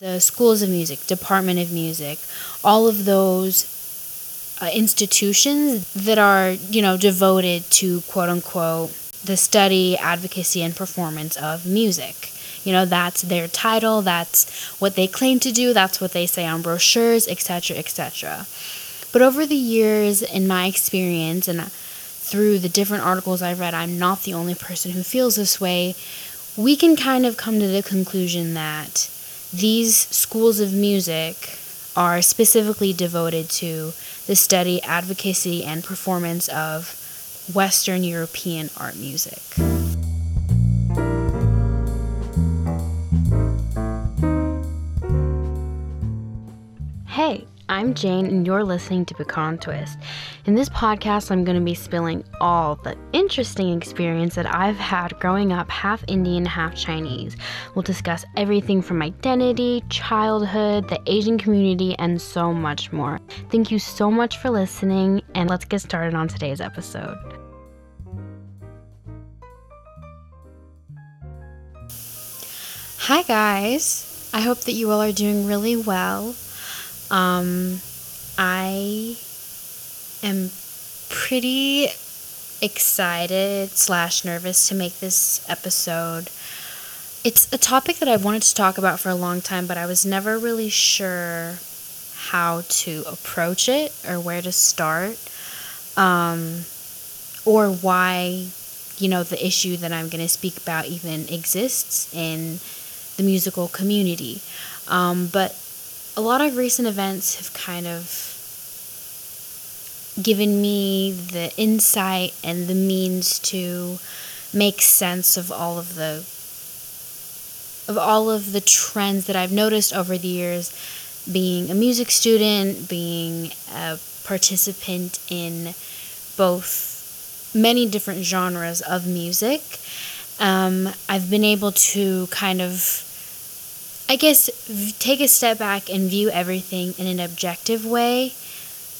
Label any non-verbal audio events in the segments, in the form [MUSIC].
the schools of music, department of music, all of those uh, institutions that are, you know, devoted to quote unquote the study, advocacy, and performance of music. You know, that's their title, that's what they claim to do, that's what they say on brochures, etc., etc. But over the years, in my experience, and through the different articles I've read, I'm not the only person who feels this way. We can kind of come to the conclusion that these schools of music are specifically devoted to the study, advocacy, and performance of Western European art music. Hey, I'm Jane, and you're listening to Pecan Twist. In this podcast, I'm going to be spilling all the interesting experience that I've had growing up half Indian, half Chinese. We'll discuss everything from identity, childhood, the Asian community, and so much more. Thank you so much for listening, and let's get started on today's episode. Hi, guys. I hope that you all are doing really well. Um, I am pretty excited slash nervous to make this episode. It's a topic that I've wanted to talk about for a long time, but I was never really sure how to approach it or where to start, um, or why, you know, the issue that I'm going to speak about even exists in the musical community. Um, but a lot of recent events have kind of given me the insight and the means to make sense of all of the of all of the trends that I've noticed over the years being a music student, being a participant in both many different genres of music. Um, I've been able to kind of I guess take a step back and view everything in an objective way.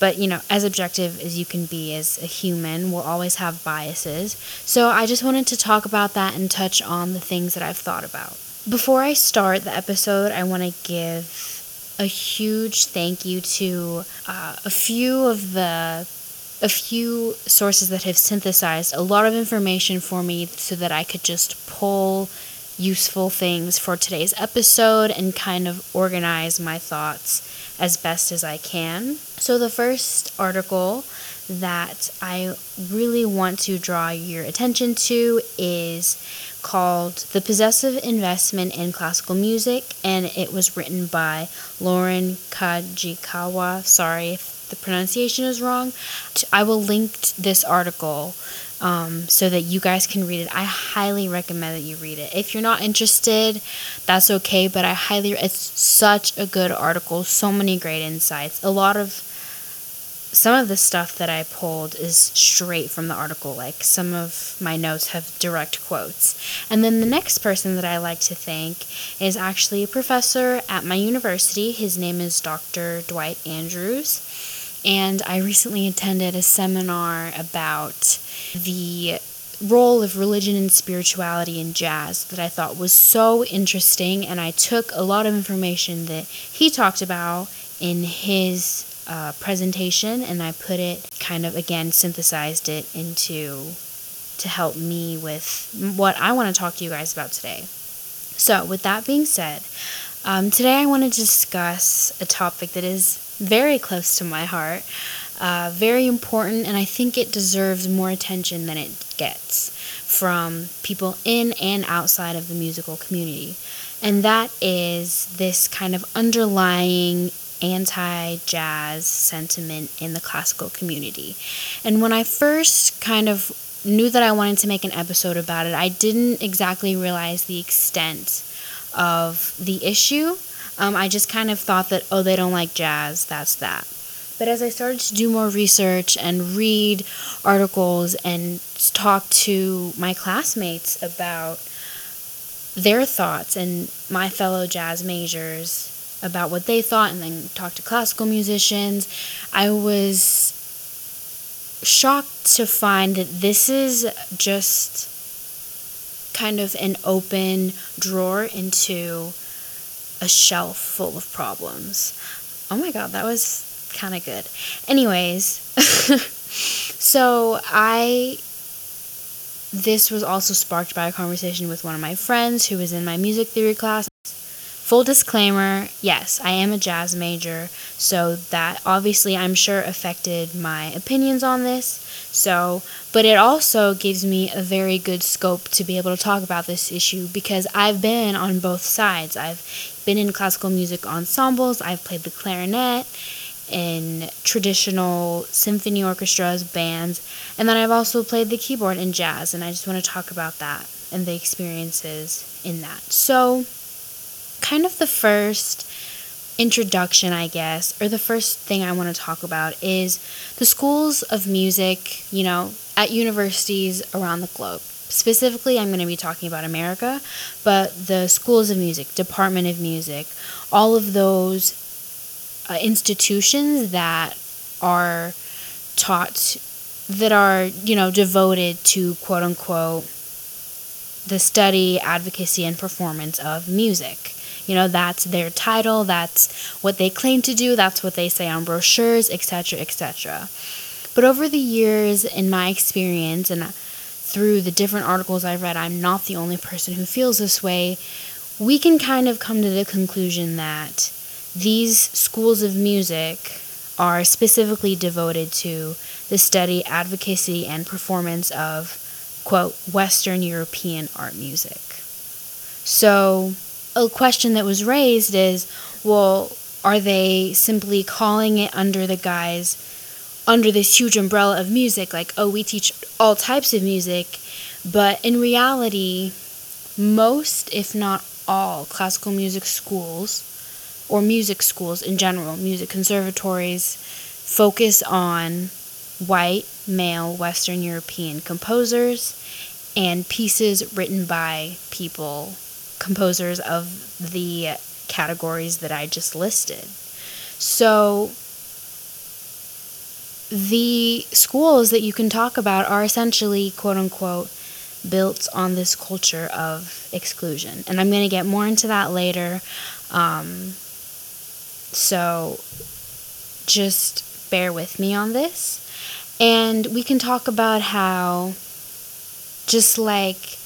But, you know, as objective as you can be as a human, we'll always have biases. So I just wanted to talk about that and touch on the things that I've thought about. Before I start the episode, I want to give a huge thank you to uh, a few of the a few sources that have synthesized a lot of information for me so that I could just pull useful things for today's episode and kind of organize my thoughts as best as I can. So, the first article that I really want to draw your attention to is called The Possessive Investment in Classical Music, and it was written by Loren Kajikawa. Sorry if the pronunciation is wrong. I will link this article um, so that you guys can read it. I highly recommend that you read it. If you're not interested, that's okay, but I highly, it's such a good article, so many great insights. A lot of, some of the stuff that I pulled is straight from the article. Like some of my notes have direct quotes. And then the next person that I like to thank is actually a professor at my university. His name is Dr. Dwight Andrews. And I recently attended a seminar about the role of religion and spirituality in jazz that I thought was so interesting, and I took a lot of information that he talked about in his uh, presentation and I put it kind of again synthesized it into to help me with what I want to talk to you guys about today. So, with that being said, um, today I want to discuss a topic that is very close to my heart uh, very important, and I think it deserves more attention than it gets from people in and outside of the musical community. And that is this kind of underlying anti jazz sentiment in the classical community. And when I first kind of knew that I wanted to make an episode about it, I didn't exactly realize the extent of the issue. Um, I just kind of thought that, oh, they don't like jazz, that's that. But as I started to do more research and read articles and talk to my classmates about their thoughts and my fellow jazz majors about what they thought, and then talk to classical musicians, I was shocked to find that this is just kind of an open drawer into a shelf full of problems. Oh my god, that was kind of good. Anyways, [LAUGHS] so I this was also sparked by a conversation with one of my friends who was in my music theory class. Full disclaimer yes, I am a jazz major, so that obviously I'm sure affected my opinions on this. So, but it also gives me a very good scope to be able to talk about this issue because I've been on both sides. I've been in classical music ensembles, I've played the clarinet in traditional symphony orchestras, bands, and then I've also played the keyboard in jazz, and I just want to talk about that and the experiences in that. So, kind of the first introduction, I guess, or the first thing I want to talk about is the schools of music, you know, at universities around the globe. Specifically, I'm going to be talking about America, but the schools of music, Department of Music, all of those uh, institutions that are taught, that are, you know, devoted to quote unquote the study, advocacy, and performance of music. You know, that's their title, that's what they claim to do, that's what they say on brochures, etc., etc. But over the years, in my experience, and through the different articles I've read, I'm not the only person who feels this way. We can kind of come to the conclusion that these schools of music are specifically devoted to the study, advocacy, and performance of, quote, Western European art music. So, a question that was raised is well, are they simply calling it under the guise, under this huge umbrella of music, like, oh, we teach all types of music, but in reality, most, if not all, classical music schools, or music schools in general, music conservatories, focus on white, male, Western European composers and pieces written by people composers of the categories that I just listed. So, the schools that you can talk about are essentially, quote unquote, built on this culture of exclusion. And I'm going to get more into that later. Um, so, just bear with me on this. And we can talk about how, just like,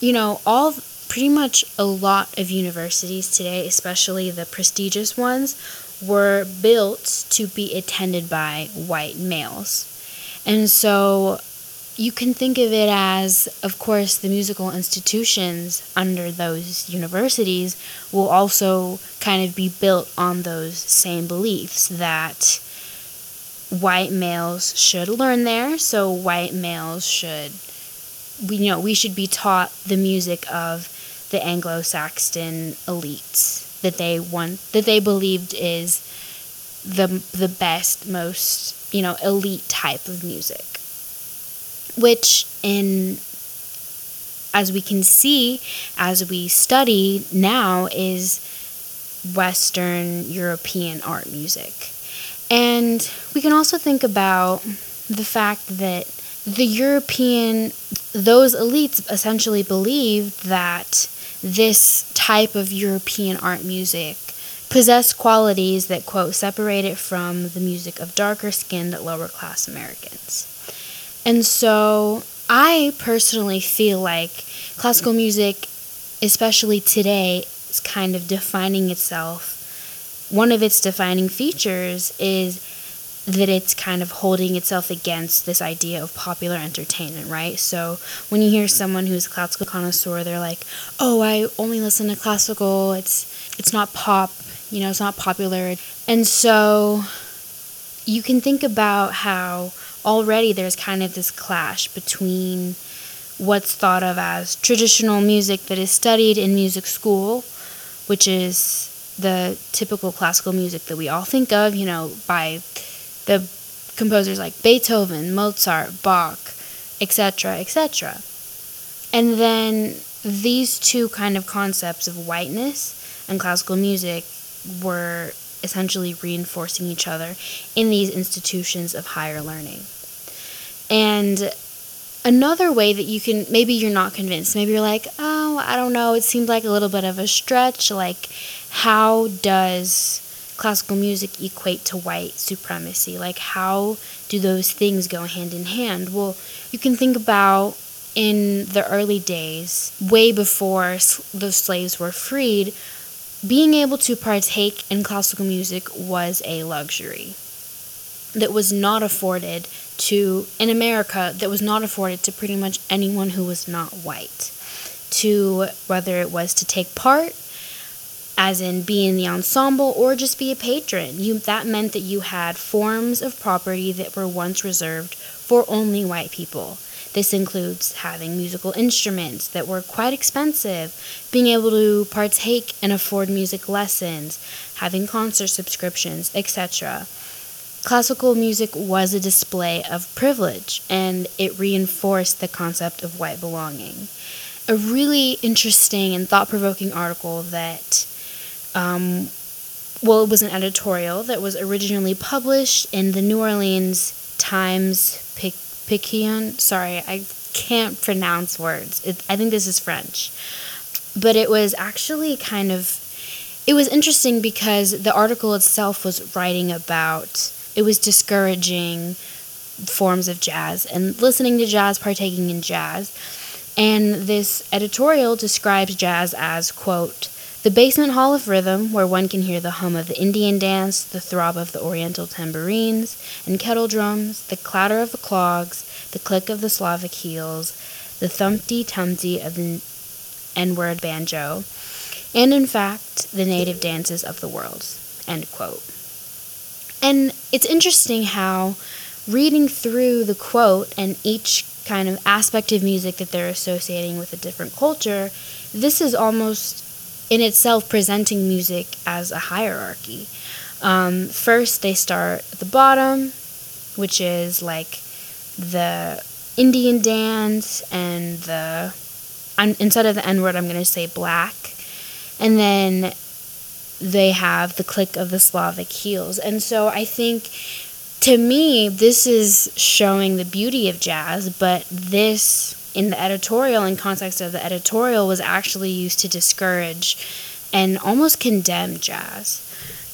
you know, all pretty much a lot of universities today, especially the prestigious ones, were built to be attended by white males. And so you can think of it as, of course, the musical institutions under those universities will also kind of be built on those same beliefs that white males should learn there, so white males should we you know we should be taught the music of the Anglo-Saxon elites that they want that they believed is the the best most you know elite type of music. Which in as we can see as we study now is western european art music. And we can also think about the fact that the european those elites essentially believed that this type of European art music possessed qualities that, quote, separate it from the music of darker skinned lower class Americans. And so I personally feel like classical music, especially today, is kind of defining itself. One of its defining features is that it's kind of holding itself against this idea of popular entertainment, right? So when you hear someone who's a classical connoisseur, they're like, "Oh, I only listen to classical. It's it's not pop, you know, it's not popular." And so you can think about how already there's kind of this clash between what's thought of as traditional music that is studied in music school, which is the typical classical music that we all think of, you know, by the composers like Beethoven, Mozart, Bach, etc., etc. And then these two kind of concepts of whiteness and classical music were essentially reinforcing each other in these institutions of higher learning. And another way that you can maybe you're not convinced maybe you're like oh I don't know. It seemed like a little bit of a stretch. Like, how does classical music equate to white supremacy? Like, how do those things go hand in hand? Well, you can think about in the early days, way before the slaves were freed, being able to partake in classical music was a luxury that was not afforded to, in America, that was not afforded to pretty much anyone who was not white. To whether it was to take part, as in be in the ensemble, or just be a patron. You, that meant that you had forms of property that were once reserved for only white people. This includes having musical instruments that were quite expensive, being able to partake and afford music lessons, having concert subscriptions, etc. Classical music was a display of privilege and it reinforced the concept of white belonging. A really interesting and thought provoking article that, um, well, it was an editorial that was originally published in the New Orleans Times Picayune. Sorry, I can't pronounce words. It, I think this is French. But it was actually kind of it was interesting because the article itself was writing about it was discouraging forms of jazz and listening to jazz, partaking in jazz. And this editorial describes jazz as, quote, the basement hall of rhythm, where one can hear the hum of the Indian dance, the throb of the oriental tambourines and kettle drums, the clatter of the clogs, the click of the Slavic heels, the thumpty tumty of the N word banjo, and in fact, the native dances of the world. End quote. And it's interesting how reading through the quote and each kind of aspect of music that they're associating with a different culture, this is almost in itself presenting music as a hierarchy. Um, first, they start at the bottom, which is like the Indian dance and the. I'm, instead of the N word, I'm going to say black. And then they have the click of the Slavic heels. And so I think to me, this is showing the beauty of jazz, but this in the editorial and context of the editorial was actually used to discourage and almost condemn jazz.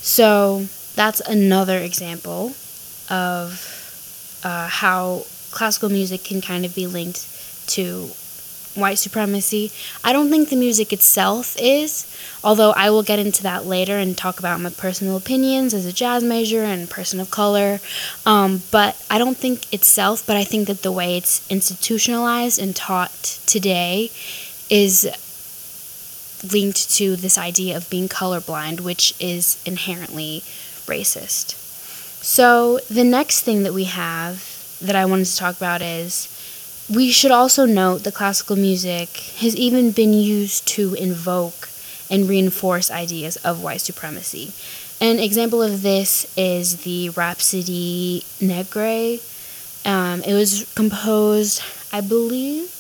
So that's another example of uh, how classical music can kind of be linked to white supremacy. I don't think the music itself is, although I will get into that later and talk about my personal opinions as a jazz major and person of color. Um, but I don't think itself, but I think that the way it's institutionalized and taught today is linked to this idea of being colorblind, which is inherently racist. So, the next thing that we have that I wanted to talk about is we should also note that classical music has even been used to invoke and reinforce ideas of white supremacy. An example of this is the Rhapsodie Nègre. Um, it was composed, I believe,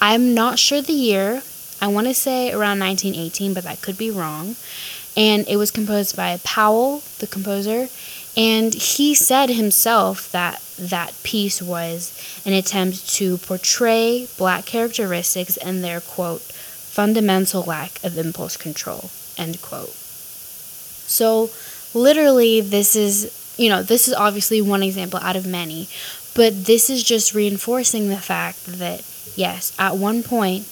I'm not sure the year. I want to say around 1918, but that could be wrong. And it was composed by Powell, the composer, and he said himself that that piece was an attempt to portray black characteristics and their, quote, fundamental lack of impulse control, end quote. So, literally, this is, you know, this is obviously one example out of many, but this is just reinforcing the fact that, yes, at one point,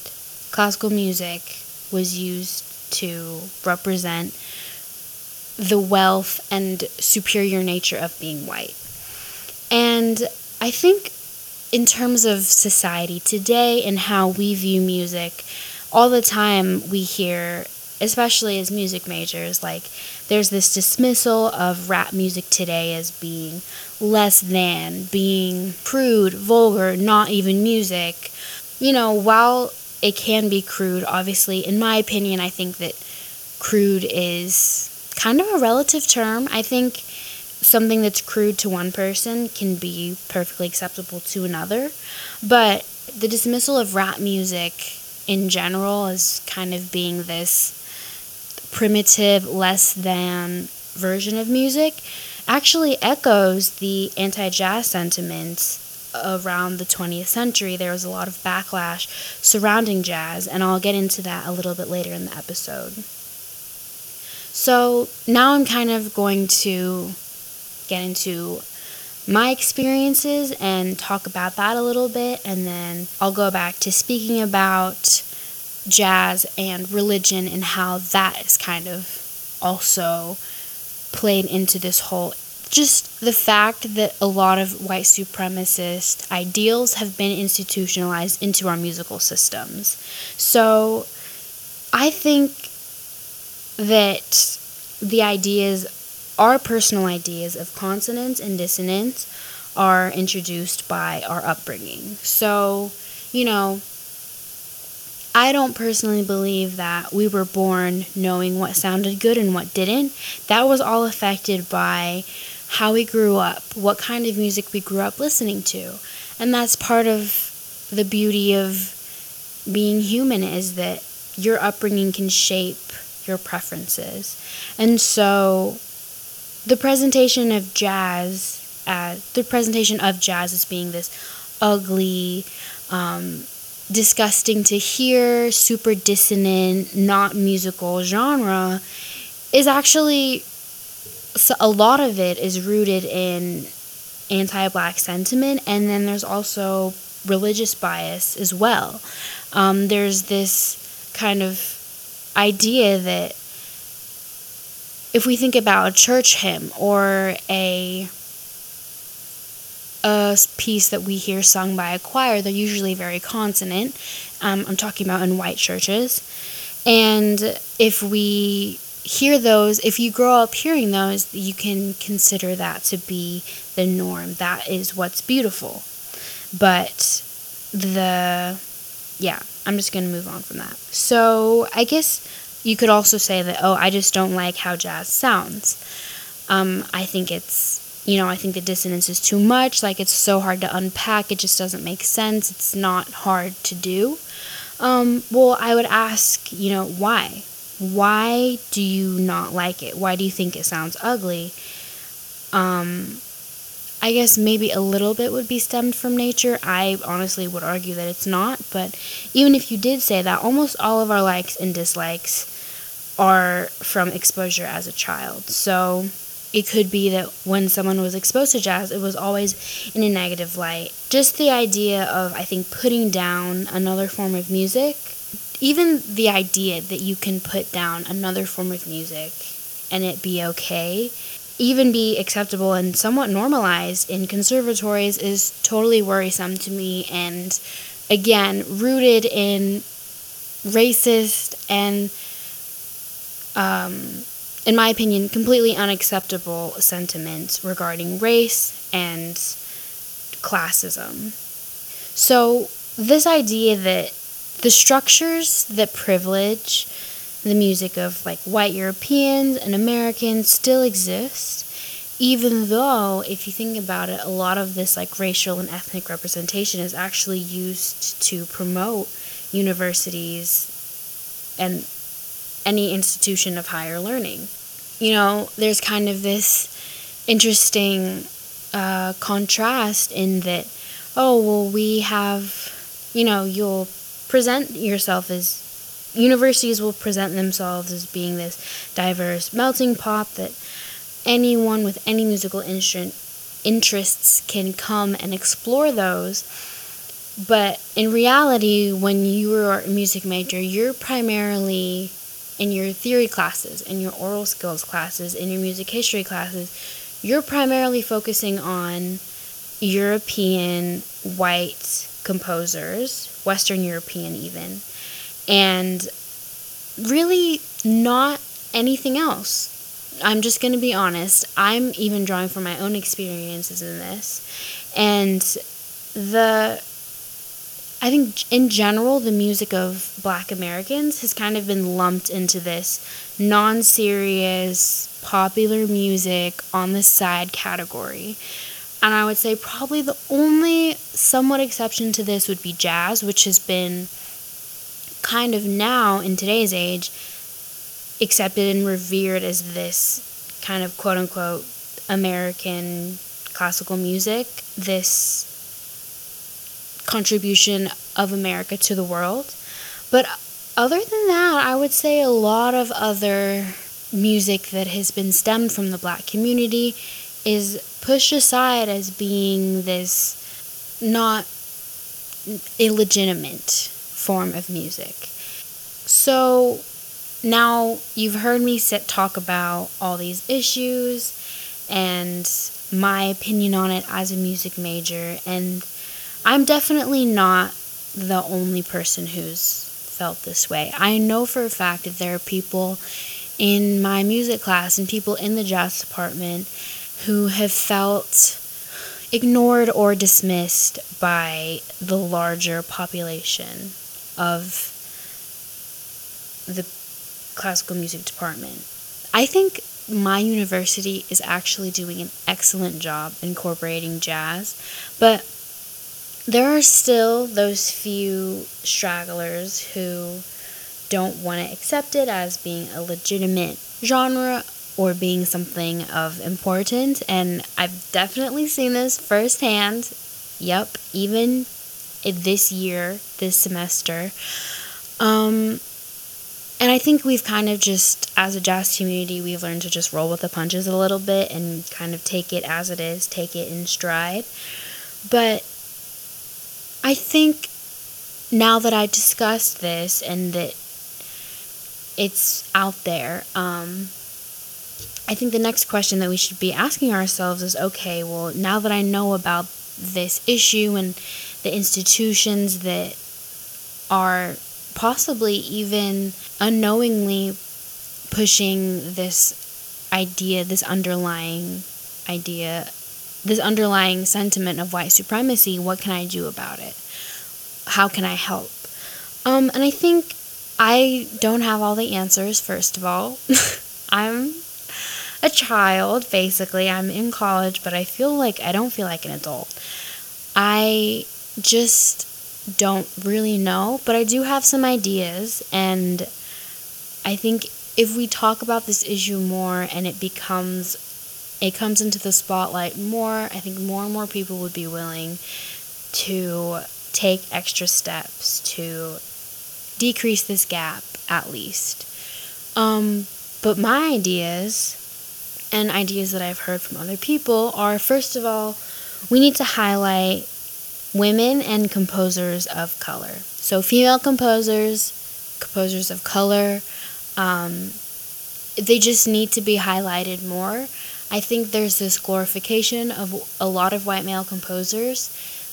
classical music was used to represent the wealth and superior nature of being white. And I think, in terms of society today and how we view music, all the time we hear, especially as music majors, like there's this dismissal of rap music today as being less than, being crude, vulgar, not even music. You know, while it can be crude, obviously, in my opinion, I think that crude is kind of a relative term. I think something that's crude to one person can be perfectly acceptable to another. But the dismissal of rap music in general as kind of being this primitive, less than version of music actually echoes the anti jazz sentiments around the 20th century, there was a lot of backlash surrounding jazz, and I'll get into that a little bit later in the episode. So now I'm kind of going to get into my experiences and talk about that a little bit, and then I'll go back to speaking about jazz and religion and how that is kind of also played into this whole just the fact that a lot of white supremacist ideals have been institutionalized into our musical systems. So I think that the ideas, our personal ideas of consonance and dissonance, are introduced by our upbringing. So, you know, I don't personally believe that we were born knowing what sounded good and what didn't. That was all affected by how we grew up, what kind of music we grew up listening to. And that's part of the beauty of being human is that your upbringing can shape your preferences. And so the presentation of jazz as the presentation of jazz as being this ugly, um, disgusting to hear, super dissonant, not musical genre is actually a lot of it is rooted in anti-black sentiment and then there's also religious bias as well um, there's this kind of idea that if we think about a church hymn or a a piece that we hear sung by a choir, they're usually very consonant. Um, I'm talking about in white churches. And if we hear those, if you grow up hearing those, you can consider that to be the norm. That is what's beautiful. But the, yeah, I'm just going to move on from that. So I guess you could also say that, oh, I just don't like how jazz sounds. Um, I think it's, you know, I think the dissonance is too much. Like it's so hard to unpack. It just doesn't make sense. It's not hard to do. Um, well, I would ask, you know, why? why do you not like it? Why do you think it sounds ugly? Um, I guess maybe a little bit would be stemmed from nature. I honestly would argue that it's not, but even if you did say that, almost all of our likes and dislikes are from exposure as a child. So it could be that when someone was exposed to jazz, it was always in a negative light. Just the idea of, I think, putting down another form of music even the idea that you can put down another form of music and it be okay, even be acceptable and somewhat normalized in conservatories is totally worrisome to me and again rooted in racist and um, in my opinion completely unacceptable sentiments regarding race and classism. So this idea that the structures that privilege the music of like white Europeans and Americans still exists, even though, if you think about it, a lot of this like racial and ethnic representation is actually used to promote universities and any institution of higher learning. You know, there's kind of this interesting uh, contrast in that, oh, well, we have, you know, you'll present yourself as universities will present themselves as being this diverse melting pot that anyone with any musical instrument interests can come and explore those. But in reality, when you are a music major, you're primarily in your theory classes, in your aural skills classes, in your music history classes, you're primarily focusing on European white composers Western European even, and really not anything else. I'm just going to be honest. I'm even drawing from my own experiences in this. And the I think in general the music of black Americans has kind of been lumped into this non-serious popular music on the side category. And I would say probably the only somewhat exception to this would be jazz, which has been kind of now in today's age accepted and revered as this kind of quote unquote American classical music, this contribution of America to the world. But other than that, I would say a lot of other music that has been stemmed from the black community is pushed aside as being this not illegitimate form of music. So now you've heard me sit talk about all these issues and my opinion on it as a music major and I'm definitely not the only person who's felt this way. I know for a fact that there are people in my music class and people in the jazz department who have felt ignored or dismissed by the larger population of the classical music department. I think my university is actually doing an excellent job incorporating jazz, but there are still those few stragglers who don't want to accept it as being a legitimate genre or being something of importance. And I've definitely seen this firsthand. Yep, even this year, this semester. Um, and I think we've kind of just, as a jazz community, we've learned to just roll with the punches a little bit and kind of take it as it is, take it in stride. But I think now that I discussed this and that it's out there, um, I think the next question that we should be asking ourselves is okay, well, now that I know about this issue and the institutions that are possibly even unknowingly pushing this idea, this underlying idea, this underlying sentiment of white supremacy, what can I do about it? How can I help? Um, and I think I don't have all the answers, first of all. [LAUGHS] I'm a child, basically. I'm in college, but I feel like I don't feel like an adult. I just don't really know, but I do have some ideas, and I think if we talk about this issue more and it becomes it comes into the spotlight more, I think more and more people would be willing to take extra steps to decrease this gap at least. Um, but my ideas and ideas that I've heard from other people are first of all, we need to highlight women and composers of color. So, female composers, composers of color, um, they just need to be highlighted more. I think there's this glorification of a lot of white male composers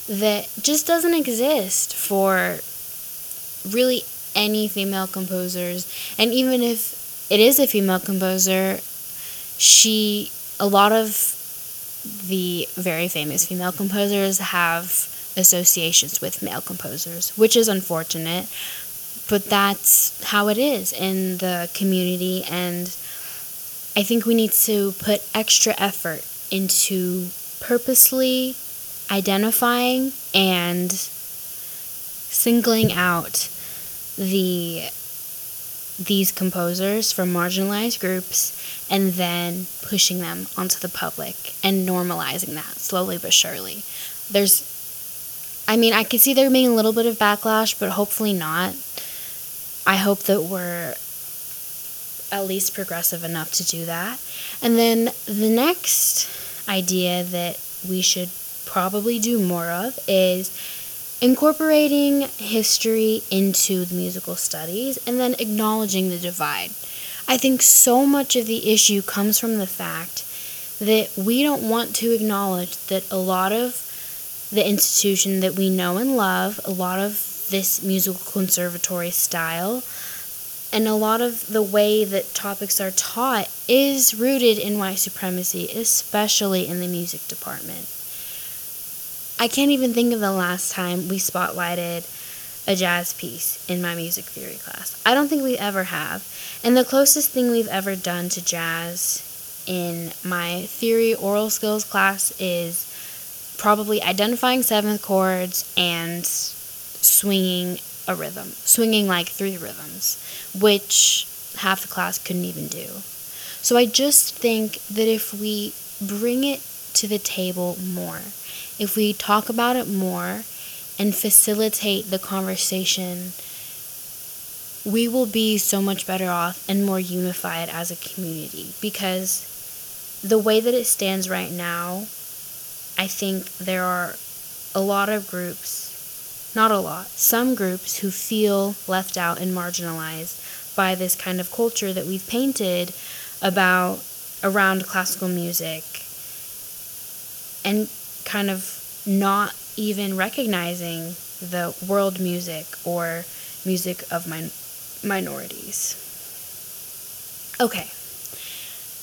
that just doesn't exist for really any female composers. And even if it is a female composer, she a lot of the very famous female composers have associations with male composers, which is unfortunate, but that's how it is in the community and I think we need to put extra effort into purposely identifying and singling out the these composers from marginalized groups and then pushing them onto the public and normalizing that slowly but surely. There's, I mean, I could see there being a little bit of backlash, but hopefully not. I hope that we're at least progressive enough to do that. And then the next idea that we should probably do more of is incorporating history into the musical studies and then acknowledging the divide. I think so much of the issue comes from the fact that we don't want to acknowledge that a lot of the institution that we know and love, a lot of this musical conservatory style, and a lot of the way that topics are taught is rooted in white supremacy, especially in the music department. I can't even think of the last time we spotlighted a jazz piece in my music theory class. I don't think we ever have. And the closest thing we've ever done to jazz in my theory aural skills class is probably identifying seventh chords and swinging a rhythm, swinging like three rhythms, which half the class couldn't even do. So I just think that if we bring it to the table more, if we talk about it more and facilitate the conversation, we will be so much better off and more unified as a community because the way that it stands right now, I think there are a lot of groups, not a lot, some groups who feel left out and marginalized by this kind of culture that we've painted about around classical music and kind of not even recognizing the world music or music of min- minorities. Okay.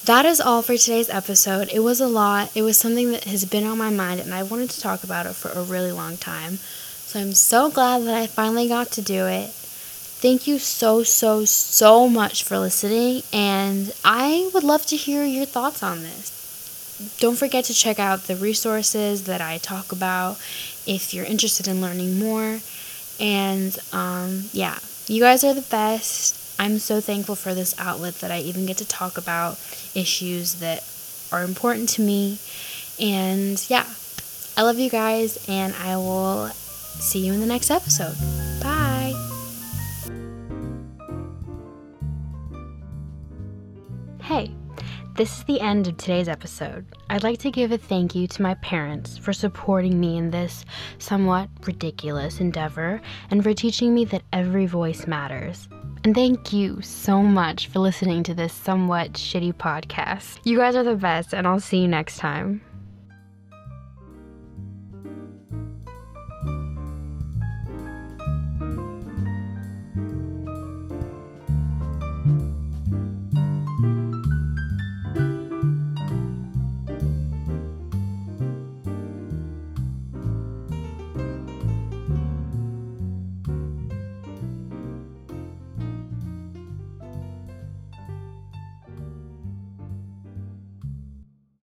That is all for today's episode. It was a lot. It was something that has been on my mind, and I wanted to talk about it for a really long time. So I'm so glad that I finally got to do it. Thank you so, so, so much for listening, and I would love to hear your thoughts on this. Don't forget to check out the resources that I talk about if you're interested in learning more. And um, yeah, you guys are the best. I'm so thankful for this outlet that I even get to talk about issues that are important to me. And yeah, I love you guys, and I will see you in the next episode. Bye. Hey. This is the end of today's episode. I'd like to give a thank you to my parents for supporting me in this somewhat ridiculous endeavor and for teaching me that every voice matters. And thank you so much for listening to this somewhat shitty podcast. You guys are the best, and I'll see you next time.